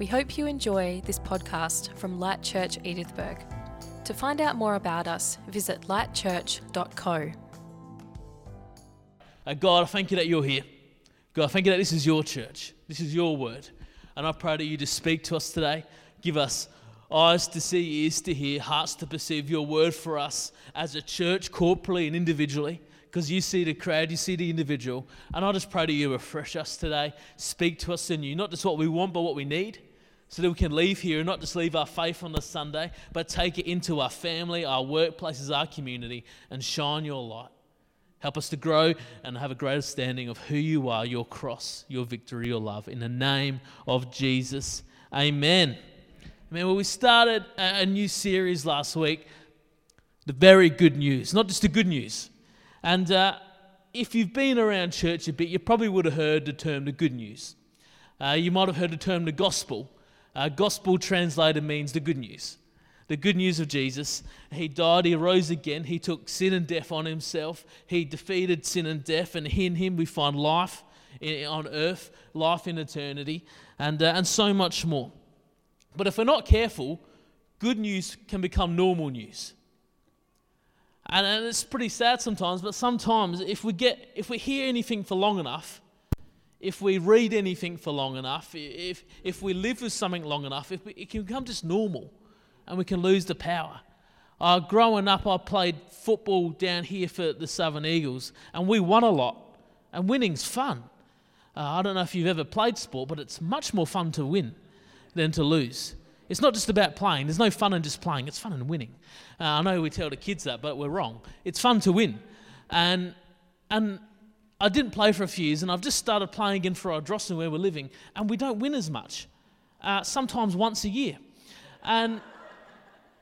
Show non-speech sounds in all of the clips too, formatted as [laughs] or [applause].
We hope you enjoy this podcast from Light Church Edithburgh. To find out more about us, visit lightchurch.co. Uh, God, I thank you that you're here. God, I thank you that this is your church. This is your word. And I pray that you just speak to us today. Give us eyes to see, ears to hear, hearts to perceive your word for us as a church, corporally and individually. Because you see the crowd, you see the individual. And I just pray that you refresh us today. Speak to us in you, not just what we want, but what we need so that we can leave here and not just leave our faith on the Sunday, but take it into our family, our workplaces, our community, and shine your light. Help us to grow and have a greater standing of who you are, your cross, your victory, your love. In the name of Jesus, amen. Amen. Well, we started a new series last week, the very good news, not just the good news. And uh, if you've been around church a bit, you probably would have heard the term the good news. Uh, you might have heard the term the gospel. Uh, gospel translated means the good news. The good news of Jesus. He died, he rose again, he took sin and death on himself, he defeated sin and death, and in him we find life in, on earth, life in eternity, and, uh, and so much more. But if we're not careful, good news can become normal news. And, and it's pretty sad sometimes, but sometimes if we get if we hear anything for long enough, if we read anything for long enough, if, if we live with something long enough, we, it can become just normal and we can lose the power. Uh, growing up, I played football down here for the Southern Eagles, and we won a lot. And winning's fun. Uh, I don't know if you've ever played sport, but it's much more fun to win than to lose. It's not just about playing. There's no fun in just playing. It's fun in winning. Uh, I know we tell the kids that, but we're wrong. It's fun to win. And, and I didn't play for a few years, and I've just started playing again for Ardrossan where we're living, and we don't win as much. Uh, sometimes once a year. And,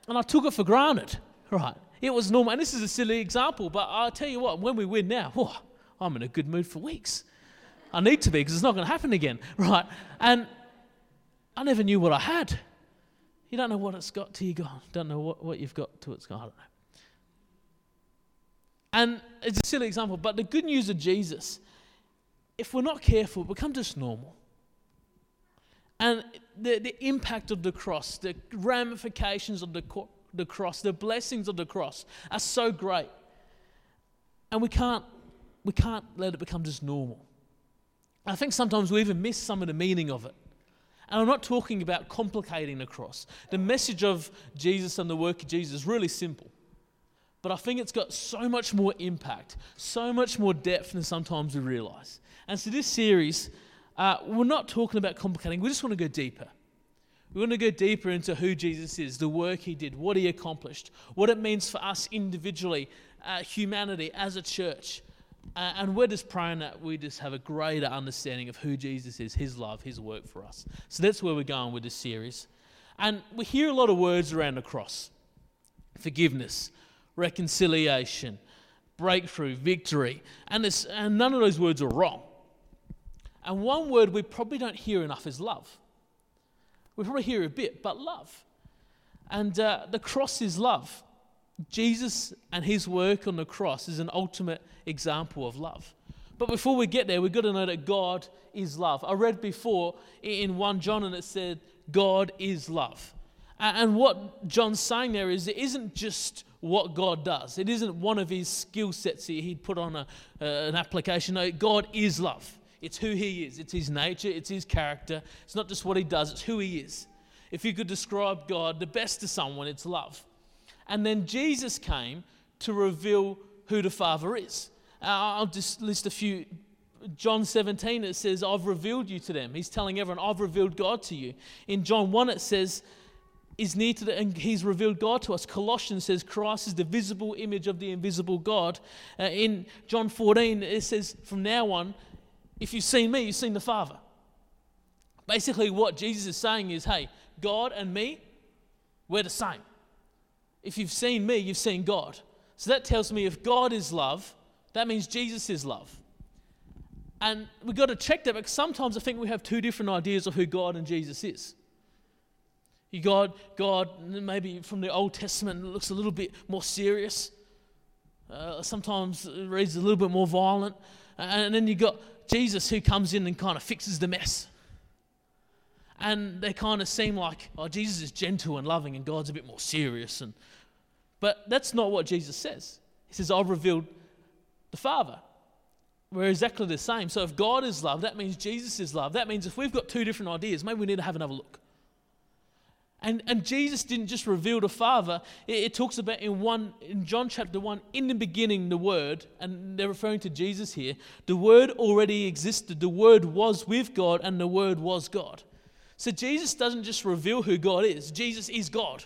and I took it for granted, [laughs] right? It was normal. And this is a silly example, but I'll tell you what, when we win now, I'm in a good mood for weeks. I need to be because it's not going to happen again, [laughs] right? And I never knew what I had. You don't know what it's got till you go, don't know what, what you've got till it's gone. I don't know. And it's a silly example, but the good news of Jesus, if we're not careful, it becomes just normal. And the, the impact of the cross, the ramifications of the, the cross, the blessings of the cross are so great. And we can't, we can't let it become just normal. I think sometimes we even miss some of the meaning of it. And I'm not talking about complicating the cross. The message of Jesus and the work of Jesus is really simple. But I think it's got so much more impact, so much more depth than sometimes we realize. And so, this series, uh, we're not talking about complicating, we just want to go deeper. We want to go deeper into who Jesus is, the work he did, what he accomplished, what it means for us individually, uh, humanity, as a church. Uh, and we're just praying that we just have a greater understanding of who Jesus is, his love, his work for us. So that's where we're going with this series. And we hear a lot of words around the cross forgiveness, reconciliation, breakthrough, victory. And, and none of those words are wrong. And one word we probably don't hear enough is love. We probably hear a bit, but love. And uh, the cross is love. Jesus and his work on the cross is an ultimate example of love. But before we get there, we've got to know that God is love. I read before in 1 John and it said, God is love. And what John's saying there is it isn't just what God does. It isn't one of his skill sets he'd put on a, uh, an application. No, God is love. It's who he is, it's his nature, it's his character. It's not just what he does, it's who he is. If you could describe God the best to someone, it's love. And then Jesus came to reveal who the Father is. Uh, I'll just list a few. John 17, it says, I've revealed you to them. He's telling everyone, I've revealed God to you. In John 1, it says, is near to the, and he's revealed God to us. Colossians says Christ is the visible image of the invisible God. Uh, in John 14, it says, from now on, if you've seen me, you've seen the Father. Basically, what Jesus is saying is, hey, God and me, we're the same. If you've seen me, you've seen God. So that tells me if God is love, that means Jesus is love. And we've got to check that because sometimes I think we have two different ideas of who God and Jesus is. You God, God, maybe from the Old Testament, looks a little bit more serious. Uh, sometimes reads a little bit more violent. And then you got Jesus who comes in and kind of fixes the mess. and they kind of seem like, oh, Jesus is gentle and loving and God's a bit more serious. And, but that's not what Jesus says. He says, I've revealed the Father. We're exactly the same. So if God is love, that means Jesus is love. That means if we've got two different ideas, maybe we need to have another look. And, and Jesus didn't just reveal the Father. It, it, talks about in one in John chapter one, in the beginning, the Word, and they're referring to Jesus here. The Word already existed. The Word was with God, and the Word was God. So Jesus doesn't just reveal who God is. Jesus is God.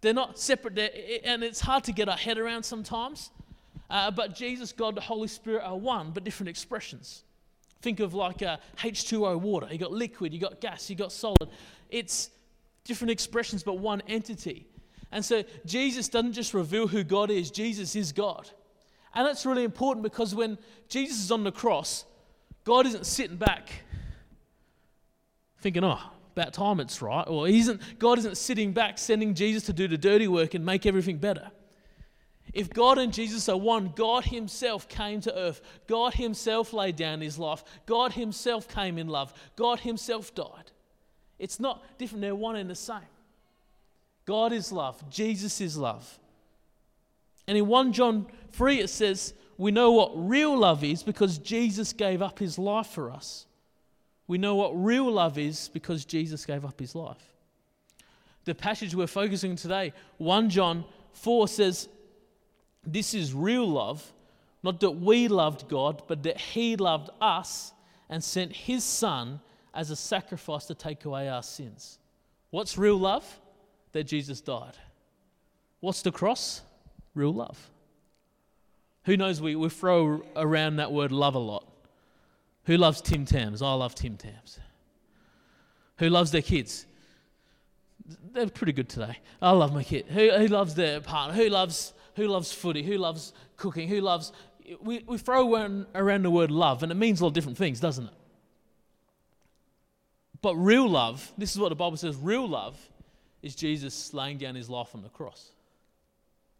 They're not separate, they're, and it's hard to get our head around sometimes. Uh, but Jesus, God, the Holy Spirit are one, but different expressions. Think of like a H2O water. You got liquid, you got gas, you got solid. It's different expressions, but one entity. And so Jesus doesn't just reveal who God is, Jesus is God. And that's really important because when Jesus is on the cross, God isn't sitting back thinking, oh, about time it's right. Or isn't, God isn't sitting back sending Jesus to do the dirty work and make everything better. If God and Jesus are one, God Himself came to earth. God Himself laid down His life. God Himself came in love. God Himself died. It's not different, they're one and the same. God is love, Jesus is love. And in 1 John 3, it says, We know what real love is because Jesus gave up his life for us. We know what real love is because Jesus gave up his life. The passage we're focusing on today, 1 John 4, says, This is real love, not that we loved God, but that he loved us and sent his Son as a sacrifice to take away our sins. What's real love? That Jesus died. What's the cross? Real love. Who knows? We, we throw around that word love a lot. Who loves Tim Tams? I love Tim Tams. Who loves their kids? They're pretty good today. I love my kid. Who, who loves their partner? Who loves who loves footy? Who loves cooking? Who loves? We, we throw around, around the word love, and it means a lot of different things, doesn't it? But real love, this is what the Bible says real love is Jesus laying down his life on the cross.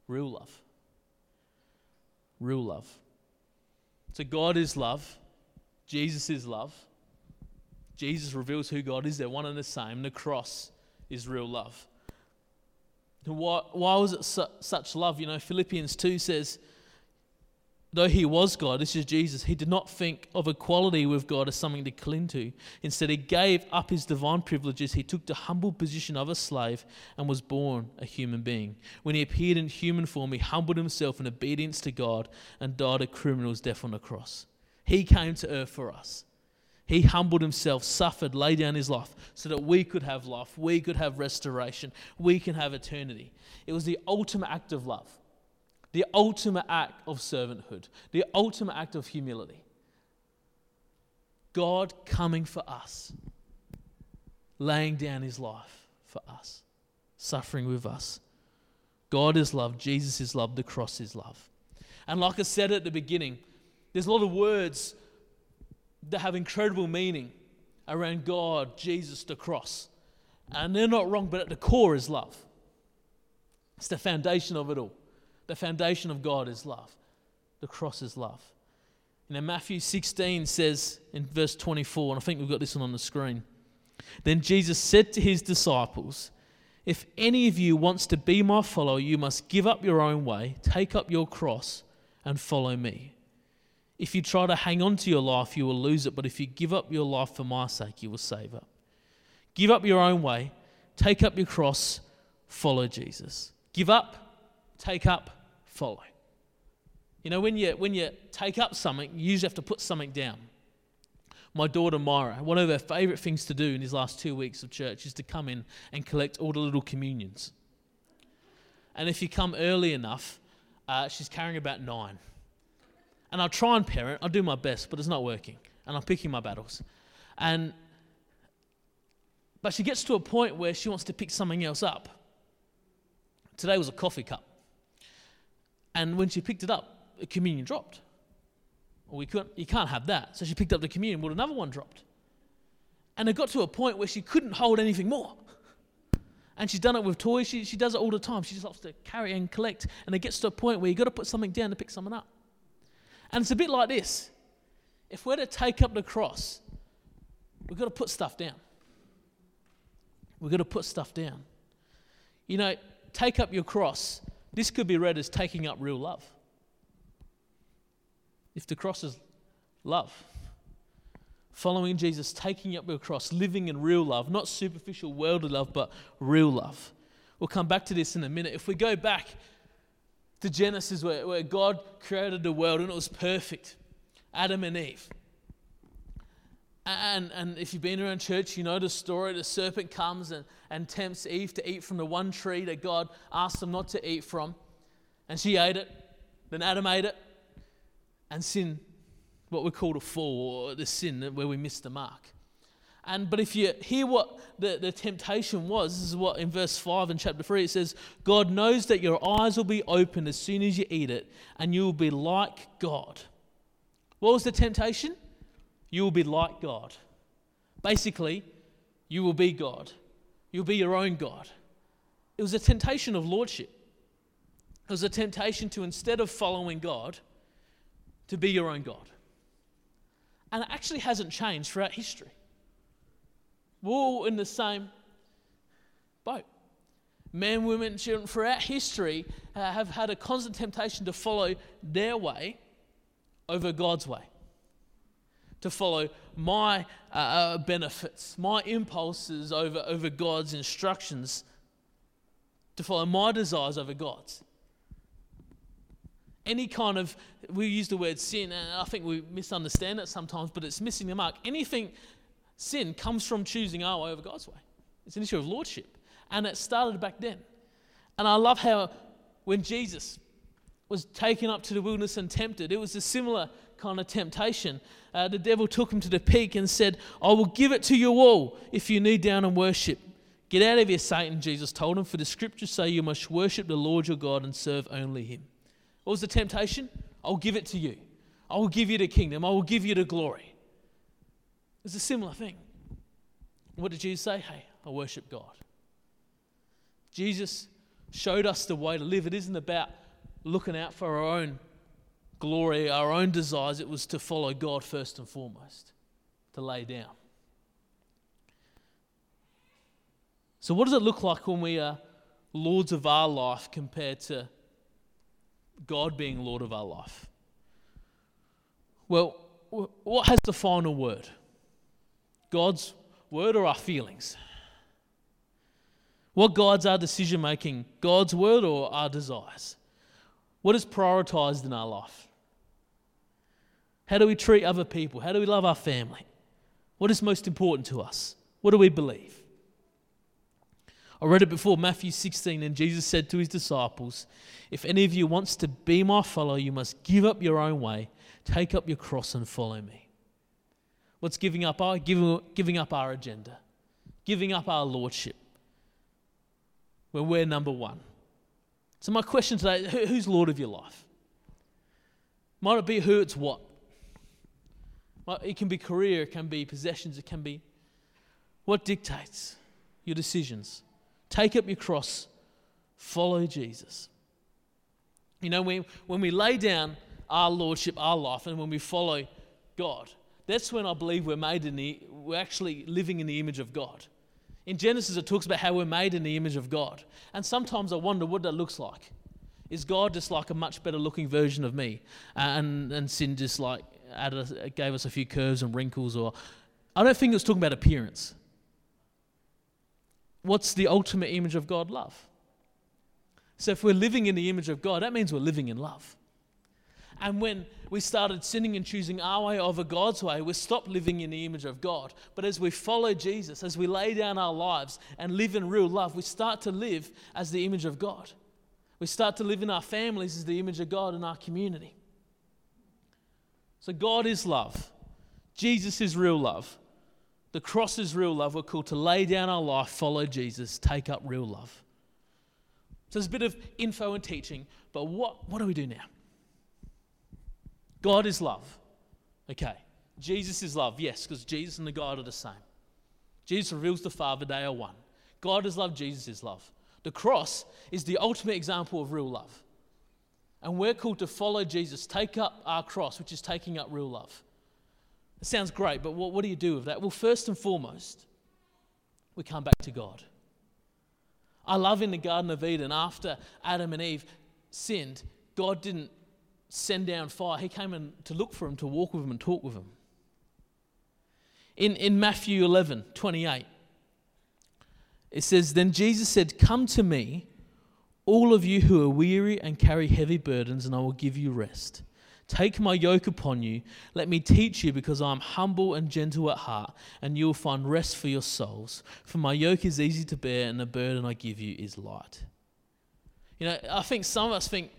Real love. Real love. So God is love. Jesus is love. Jesus reveals who God is. They're one and the same. The cross is real love. Why, why was it su- such love? You know, Philippians 2 says, Though he was God, this is Jesus, he did not think of equality with God as something to cling to. Instead, he gave up his divine privileges. He took the humble position of a slave and was born a human being. When he appeared in human form, he humbled himself in obedience to God and died a criminal's death on the cross. He came to earth for us. He humbled himself, suffered, laid down his life so that we could have life, we could have restoration, we can have eternity. It was the ultimate act of love the ultimate act of servanthood, the ultimate act of humility. God coming for us, laying down his life for us, suffering with us. God is love, Jesus is love, the cross is love. And like I said at the beginning, there's a lot of words that have incredible meaning around God, Jesus, the cross. And they're not wrong, but at the core is love. It's the foundation of it all. The foundation of God is love. The cross is love. You know, Matthew 16 says in verse 24, and I think we've got this one on the screen. Then Jesus said to his disciples, If any of you wants to be my follower, you must give up your own way, take up your cross, and follow me. If you try to hang on to your life, you will lose it, but if you give up your life for my sake, you will save it. Give up your own way, take up your cross, follow Jesus. Give up take up, follow. You know, when you, when you take up something, you usually have to put something down. My daughter Myra, one of her favourite things to do in these last two weeks of church is to come in and collect all the little communions. And if you come early enough, uh, she's carrying about nine. And I'll try and parent, I'll do my best, but it's not working. And I'm picking my battles. And but she gets to a point where she wants to pick something else up. Today was a coffee cup. And when she picked it up, the communion dropped. Well, we couldn't, you can't have that. So she picked up the communion, but another one dropped. And it got to a point where she couldn't hold anything more. And she's done it with toys. She, she does it all the time. She just loves to carry and collect. And it gets to a point where you've got to put something down to pick something up. And it's a bit like this. If we're to take up the cross, we've got to put stuff down. We've got to put stuff down. You know, take up your cross. This could be read as taking up real love. If the cross is love, following Jesus, taking up your cross, living in real love, not superficial worldly love, but real love. We'll come back to this in a minute. If we go back to Genesis, where, where God created the world and it was perfect, Adam and Eve. And, and if you've been around church, you know the story. The serpent comes and, and tempts Eve to eat from the one tree that God asked them not to eat from. And she ate it. Then Adam ate it. And sin, what we call the fall, or the sin where we missed the mark. And but if you hear what the, the temptation was, this is what in verse 5 in chapter 3 it says, God knows that your eyes will be open as soon as you eat it, and you will be like God. What was the temptation? You will be like God. Basically, you will be God. You'll be your own God. It was a temptation of lordship. It was a temptation to, instead of following God, to be your own God. And it actually hasn't changed throughout history. We're all in the same boat. Men, women, children throughout history uh, have had a constant temptation to follow their way over God's way, to follow my uh, uh, benefits, my impulses over, over God's instructions, to follow my desires over God's. Any kind of, we use the word sin, and I think we misunderstand it sometimes, but it's missing the mark. Anything sin comes from choosing our way over God's way. It's an issue of lordship. And it started back then. And I love how when Jesus was taken up to the wilderness and tempted, it was a similar kind of temptation. Uh, the devil took him to the peak and said, I will give it to you all if you kneel down and worship. Get out of here, Satan, Jesus told him, for the scriptures say you must worship the Lord your God and serve only him. What was the temptation? I'll give it to you. I will give you the kingdom. I will give you the glory. It's a similar thing. What did Jesus say? Hey, I worship God. Jesus showed us the way to live. It isn't about looking out for our own glory, our own desires. It was to follow God first and foremost, to lay down. So, what does it look like when we are lords of our life compared to God being Lord of our life? Well, what has the final word? God's word or our feelings? What guides our decision making? God's word or our desires? What is prioritized in our life? How do we treat other people? How do we love our family? What is most important to us? What do we believe? I read it before, Matthew 16, and Jesus said to his disciples, If any of you wants to be my follower, you must give up your own way, take up your cross, and follow me. What's giving up our giving, giving up our agenda, giving up our lordship, when we're number one. So my question today: Who's Lord of your life? Might it be who? It's what? It can be career, it can be possessions, it can be what dictates your decisions. Take up your cross, follow Jesus. You know, when, when we lay down our lordship, our life, and when we follow God, that's when I believe we're made in the, we're actually living in the image of God. In Genesis, it talks about how we're made in the image of God. And sometimes I wonder what that looks like. Is God just like a much better looking version of me? And, and sin just like added, gave us a few curves and wrinkles? Or I don't think it's talking about appearance. What's the ultimate image of God? Love. So if we're living in the image of God, that means we're living in love. And when we started sinning and choosing our way over God's way, we stopped living in the image of God. But as we follow Jesus, as we lay down our lives and live in real love, we start to live as the image of God. We start to live in our families as the image of God in our community. So God is love. Jesus is real love. The cross is real love. We're called to lay down our life, follow Jesus, take up real love. So there's a bit of info and teaching, but what, what do we do now? God is love. Okay. Jesus is love. Yes, because Jesus and the God are the same. Jesus reveals the Father, they are one. God is love, Jesus is love. The cross is the ultimate example of real love. And we're called to follow Jesus, take up our cross, which is taking up real love. It sounds great, but what, what do you do with that? Well, first and foremost, we come back to God. I love in the Garden of Eden, after Adam and Eve sinned, God didn't send down fire. He came in to look for them, to walk with them, and talk with them. In, in Matthew 11 28, it says, Then Jesus said, Come to me, all of you who are weary and carry heavy burdens, and I will give you rest. Take my yoke upon you. Let me teach you, because I am humble and gentle at heart, and you will find rest for your souls. For my yoke is easy to bear, and the burden I give you is light. You know, I think some of us think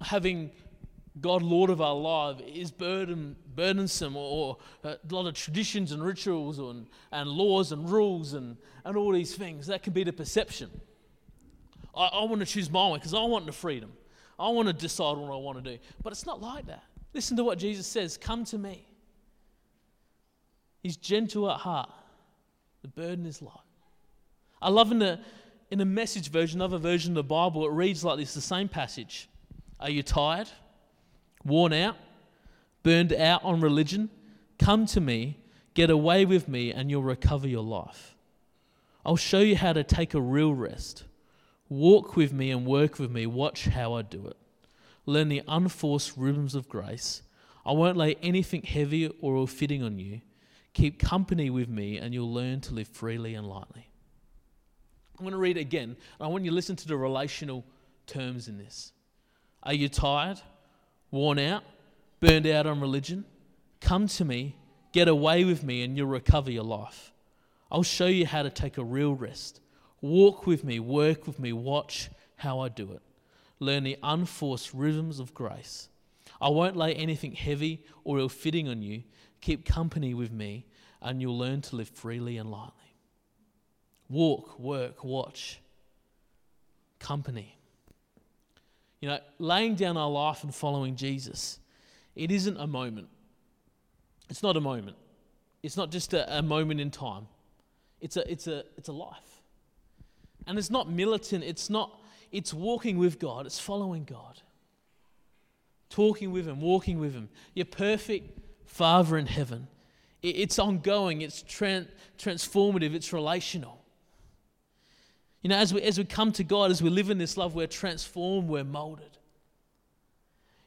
having God Lord of our life is burden, burdensome or, or, uh, a lot of traditions and rituals and, and laws and rules and, and all these things. That can be the perception. I, I want to choose my way because I want the freedom. I want to decide what I want to do. But it's not like that. Listen to what Jesus says Come to me. He's gentle at heart, the burden is light. I love in the, in the message version, another version of the Bible, it reads like this the same passage. Are you tired? Worn out? Burned out on religion? Come to me, get away with me, and you'll recover your life. I'll show you how to take a real rest. Walk with me and work with me. Watch how I do it. Learn the unforced rhythms of grace. I won't lay anything heavy or ill fitting on you. Keep company with me, and you'll learn to live freely and lightly. I'm going to read it again. I want you to listen to the relational terms in this. Are you tired, worn out, burned out on religion? Come to me, get away with me, and you'll recover your life. I'll show you how to take a real rest. Walk with me, work with me, watch how I do it. Learn the unforced rhythms of grace. I won't lay anything heavy or ill fitting on you. Keep company with me, and you'll learn to live freely and lightly. Walk, work, watch, company. You know, laying down our life and following Jesus, it isn't a moment. It's not a moment. It's not just a, a moment in time. It's a, it's, a, it's a life. And it's not militant, it's not, it's walking with God, it's following God. Talking with Him, walking with Him. Your perfect Father in heaven. It's ongoing, it's tran- transformative, it's relational. You know, as we, as we come to God, as we live in this love, we're transformed, we're molded.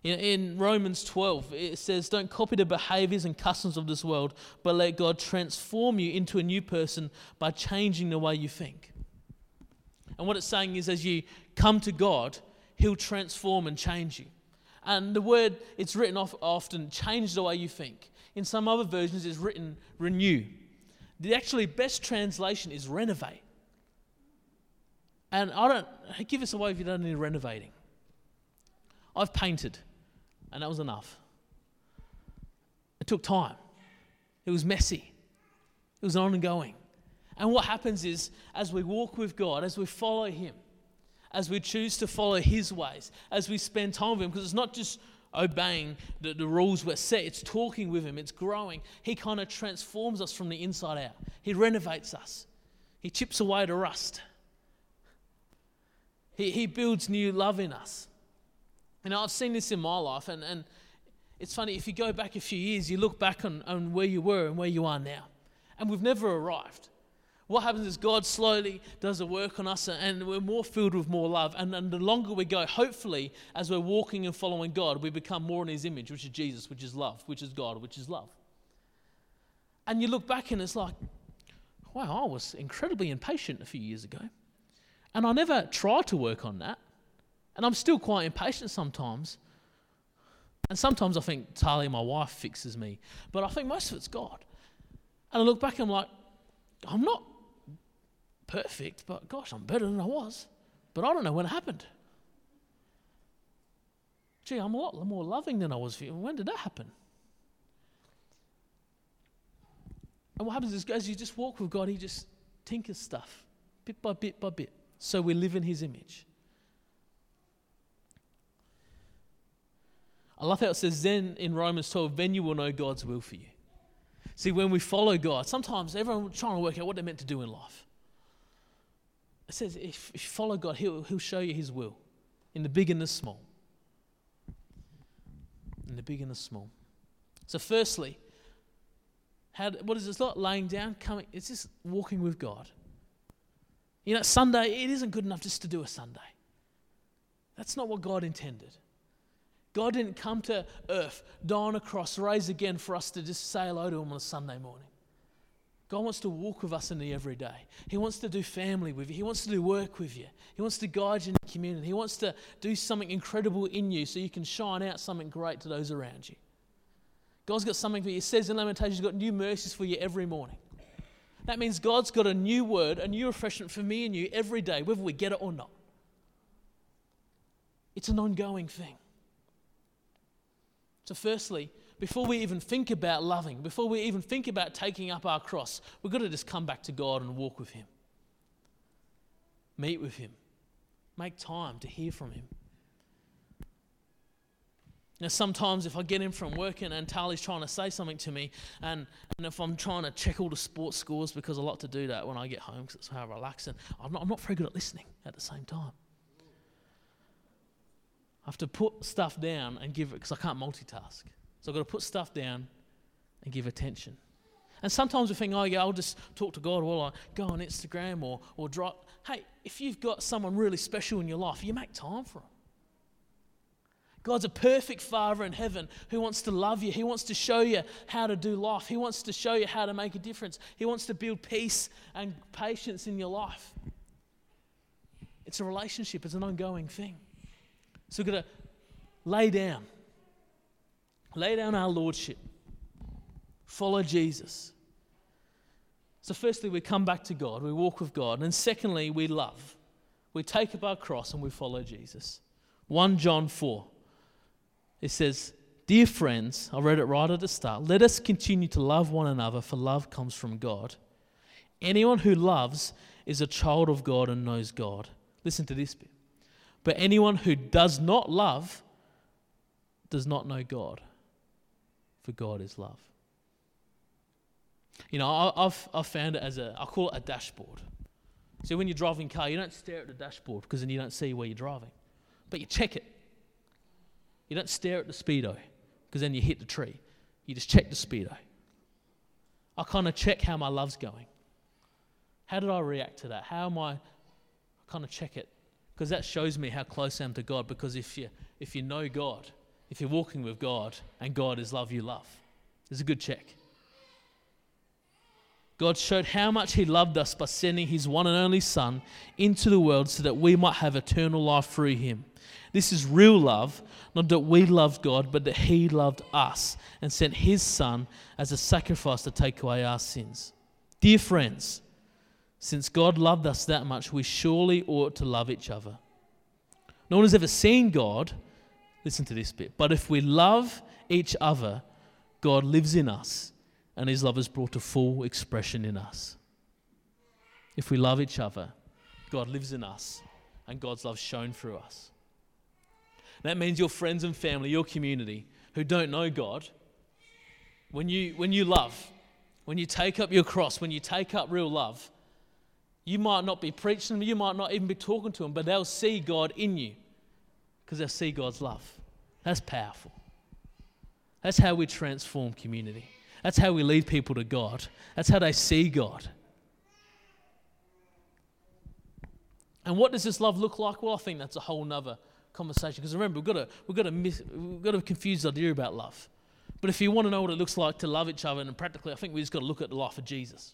You know, in Romans 12, it says, Don't copy the behaviors and customs of this world, but let God transform you into a new person by changing the way you think. And what it's saying is, as you come to God, He'll transform and change you. And the word, it's written off often, change the way you think. In some other versions, it's written renew. The actually best translation is renovate. And I don't give us away if you don't need renovating. I've painted, and that was enough. It took time. It was messy. It was ongoing. And what happens is, as we walk with God, as we follow Him, as we choose to follow His ways, as we spend time with Him, because it's not just obeying the, the rules we're set, it's talking with Him, it's growing. He kind of transforms us from the inside out, He renovates us, He chips away the rust. He, he builds new love in us. You know, I've seen this in my life, and, and it's funny, if you go back a few years, you look back on, on where you were and where you are now, and we've never arrived. What happens is God slowly does a work on us, and we're more filled with more love. And, and the longer we go, hopefully, as we're walking and following God, we become more in His image, which is Jesus, which is love, which is God, which is love. And you look back, and it's like, wow, I was incredibly impatient a few years ago. And I never tried to work on that. And I'm still quite impatient sometimes. And sometimes I think Talia, my wife, fixes me. But I think most of it's God. And I look back and I'm like, I'm not perfect, but gosh, I'm better than I was. But I don't know when it happened. Gee, I'm a lot more loving than I was. When did that happen? And what happens is, as you just walk with God, He just tinkers stuff, bit by bit by bit so we live in his image. I love how it says then in Romans 12, then you will know God's will for you. See, when we follow God, sometimes everyone's trying to work out what they're meant to do in life. It says if, you follow God, he'll, he'll show you his will in the big and the small. In the big and the small. So, firstly, how, what is this? Not laying down, coming, it's just walking with God You know, Sunday, it isn't good enough just to do a Sunday. That's not what God intended. God didn't come to earth, die on a cross, rise again for us to just say hello to Him on a Sunday morning. God wants to walk with us in the everyday. He wants to do family with you. He wants to do work with you. He wants to guide you in the community. He wants to do something incredible in you so you can shine out something great to those around you. God's got something for you. He says in Lamentations, He's got new mercies for you every morning. That means God's got a new word, a new refreshment for me and you every day, whether we get it or not. It's an ongoing thing. So, firstly, before we even think about loving, before we even think about taking up our cross, we've got to just come back to God and walk with Him. Meet with Him. Make time to hear from Him. Now, sometimes if I get in from working and Tali's trying to say something to me, and, and if I'm trying to check all the sports scores, because I like to do that when I get home because it's how I relax, and I'm not, I'm not very good at listening at the same time. I have to put stuff down and give it, because I can't multitask. So I've got to put stuff down and give attention. And sometimes we think, oh, yeah, I'll just talk to God while I go on Instagram or, or drop. Hey, if you've got someone really special in your life, you make time for them. God's a perfect Father in heaven who wants to love you. He wants to show you how to do life. He wants to show you how to make a difference. He wants to build peace and patience in your life. It's a relationship, it's an ongoing thing. So we've got to lay down Lay down our lordship. Follow Jesus. So, firstly, we come back to God, we walk with God. And secondly, we love. We take up our cross and we follow Jesus. 1 John 4. It says, Dear friends, I read it right at the start. Let us continue to love one another, for love comes from God. Anyone who loves is a child of God and knows God. Listen to this bit. But anyone who does not love does not know God, for God is love. You know, I, have I've found it as a, I call it a dashboard. So when you're driving a car, you don't stare at the dashboard because then you don't see where you're driving. But you check it. You don't stare at the speedo because then you hit the tree. You just check the speedo. I kind of check how my love's going. How did I react to that? How am I, I kind of check it because that shows me how close I am to God. Because if you if you know God, if you're walking with God and God is love, you love. It's a good check. God showed how much He loved us by sending His one and only Son into the world so that we might have eternal life through Him. This is real love, not that we loved God, but that He loved us and sent His Son as a sacrifice to take away our sins. Dear friends, since God loved us that much, we surely ought to love each other. No one has ever seen God, Listen to this bit. But if we love each other, God lives in us, and his love is brought to full expression in us. If we love each other, God lives in us, and God's love shown through us. That means your friends and family, your community who don't know God, when you, when you love, when you take up your cross, when you take up real love, you might not be preaching them, you might not even be talking to them, but they'll see God in you because they'll see God's love. That's powerful. That's how we transform community. That's how we lead people to God. That's how they see God. And what does this love look like? Well, I think that's a whole nother conversation. Because remember, we've got to, we've got to, miss, we've got to confuse the idea about love. But if you want to know what it looks like to love each other, and practically, I think we've just got to look at the life of Jesus.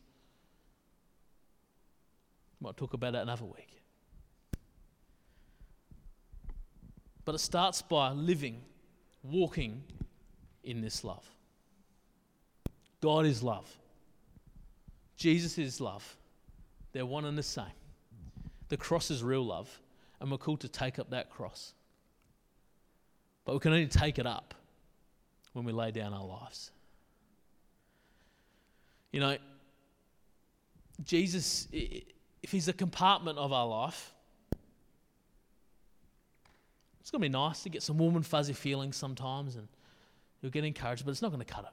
Might talk about that another week. But it starts by living, walking in this love. God is love. Jesus is love. They're one and the same. The cross is real love, and we're called to take up that cross. But we can only take it up when we lay down our lives. You know, Jesus, if he's a compartment of our life, it's going to be nice to get some warm and fuzzy feelings sometimes and you'll get encouraged, but it's not going to cut it.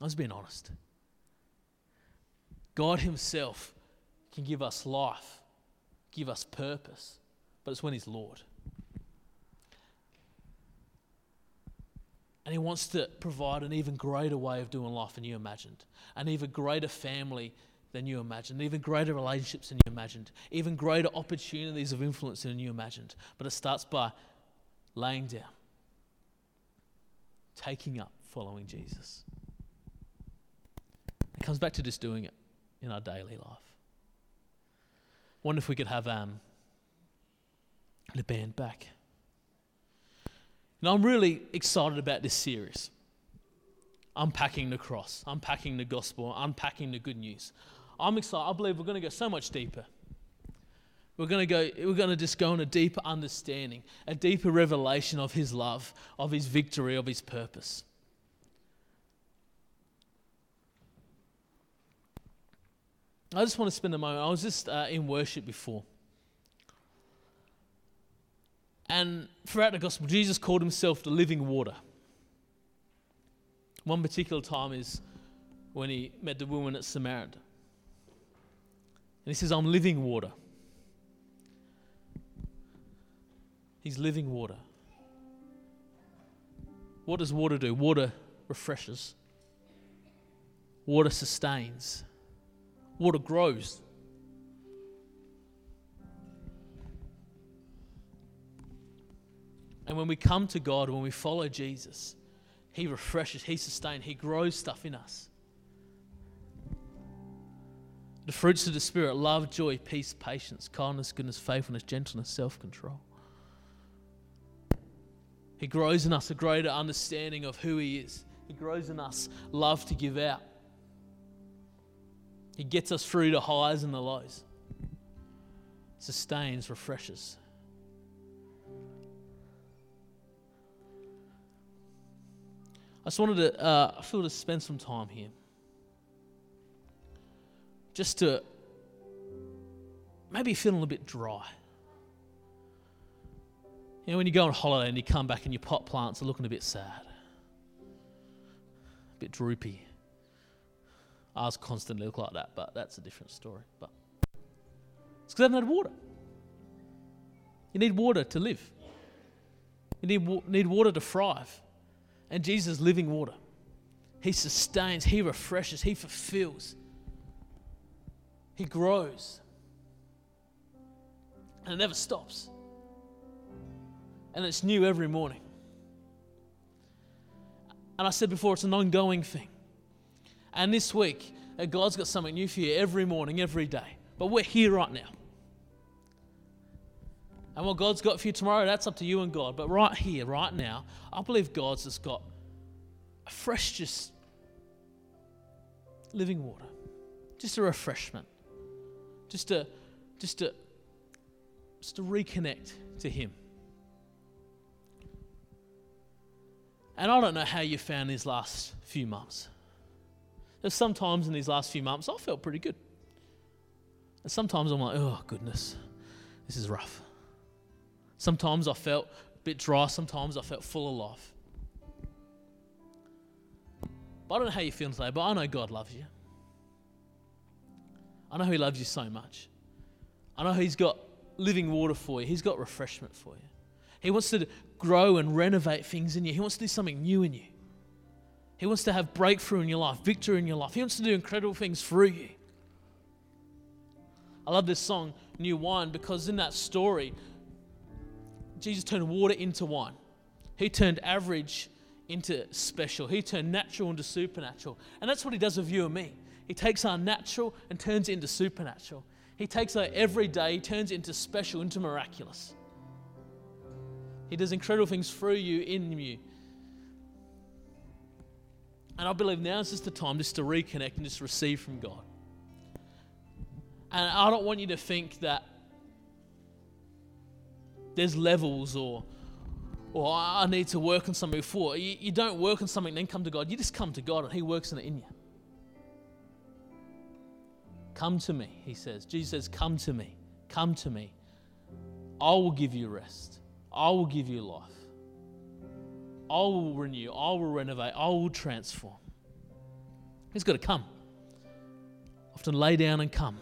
I was being honest. God Himself can give us life, give us purpose, but it's when He's Lord. And He wants to provide an even greater way of doing life than you imagined, an even greater family than you imagined, even greater relationships than you imagined, even greater opportunities of influence than you imagined. But it starts by laying down, taking up, following Jesus. It comes back to just doing it in our daily life. Wonder if we could have um, the band back. Now, I'm really excited about this series unpacking the cross, unpacking the gospel, unpacking the good news. I'm excited. I believe we're going to go so much deeper. We're going to go, we're going to just go on a deeper understanding, a deeper revelation of his love, of his victory, of his purpose. I just want to spend a moment. I was just uh, in worship before. And throughout the gospel, Jesus called himself the living water. One particular time is when he met the woman at Samaria. And he says, I'm living water. He's living water. What does water do? Water refreshes, water sustains, water grows. And when we come to God, when we follow Jesus, He refreshes, He sustains, He grows stuff in us. The fruits of the Spirit love, joy, peace, patience, kindness, goodness, faithfulness, gentleness, self control. He grows in us a greater understanding of who He is. He grows in us love to give out. He gets us through the highs and the lows, sustains, refreshes. I just wanted to, uh, I feel to spend some time here. Just to maybe feeling a little bit dry. Know, when you go on holiday and you come back and your pot plants are looking a bit sad, a bit droopy. Ours constantly look like that, but that's a different story. But it's because they haven't had water. You need water to live. You need, need water to thrive. And Jesus is living water. He sustains, He refreshes, He fulfills, He grows. And it never stops. And it's new every morning. And I said before, it's an ongoing thing. And this week, uh, God's got something new for you every morning, every day. But we're here right now. And what God's got for you tomorrow, that's up to you and God. But right here, right now, I believe God's just got a fresh, just living water, just a refreshment, just a, just a, just to reconnect to Him. And I don't know how you found these last few months. There's sometimes in these last few months I felt pretty good. And sometimes I'm like, oh goodness, this is rough. Sometimes I felt a bit dry, sometimes I felt full of life. But I don't know how you're feeling today, but I know God loves you. I know He loves you so much. I know He's got living water for you, He's got refreshment for you. He wants to grow and renovate things in you, He wants to do something new in you. He wants to have breakthrough in your life, victory in your life. He wants to do incredible things through you. I love this song, New Wine, because in that story, Jesus turned water into wine. He turned average into special. He turned natural into supernatural. And that's what he does with you and me. He takes our natural and turns it into supernatural. He takes our everyday, turns it into special, into miraculous. He does incredible things through you, in you. And I believe now is just the time just to reconnect and just receive from God. And I don't want you to think that there's levels or or I need to work on something before. You, you don't work on something then come to God. You just come to God and He works in it in you. Come to me, He says. Jesus says, Come to me. Come to me. I will give you rest. I will give you life. I will renew. I will renovate. I will transform. He's got to come. Often lay down and come.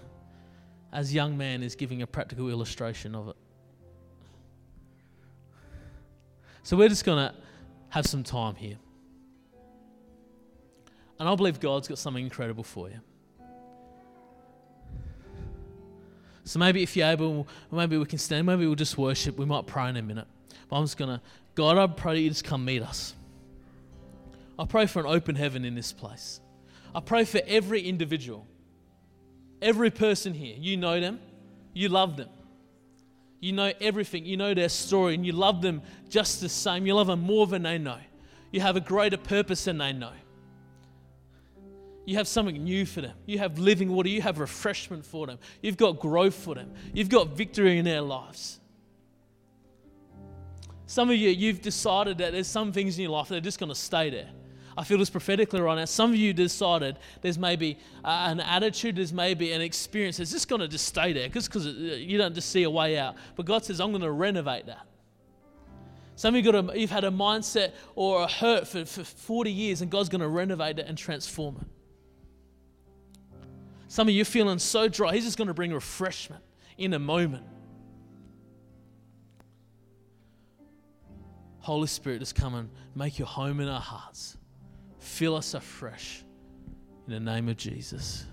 As young man is giving a practical illustration of it. So we're just going to have some time here. And I believe God's got something incredible for you. So maybe if you're able, maybe we can stand, maybe we'll just worship. We might pray in a minute. But I'm just going to, God, I pray you just come meet us. I pray for an open heaven in this place. I pray for every individual, every person here. You know them, you love them. You know everything, you know their story, and you love them just the same. You love them more than they know. You have a greater purpose than they know. You have something new for them. You have living water. You have refreshment for them. You've got growth for them. You've got victory in their lives. Some of you, you've decided that there's some things in your life that are just going to stay there. I feel this prophetically right now. Some of you decided there's maybe uh, an attitude, there's maybe an experience that's just going to just stay there because you don't just see a way out. But God says, I'm going to renovate that. Some of you got a, you've had a mindset or a hurt for, for 40 years, and God's going to renovate it and transform it. Some of you feeling so dry, He's just going to bring refreshment in a moment. Holy Spirit, just come and make your home in our hearts. Fill us afresh in the name of Jesus.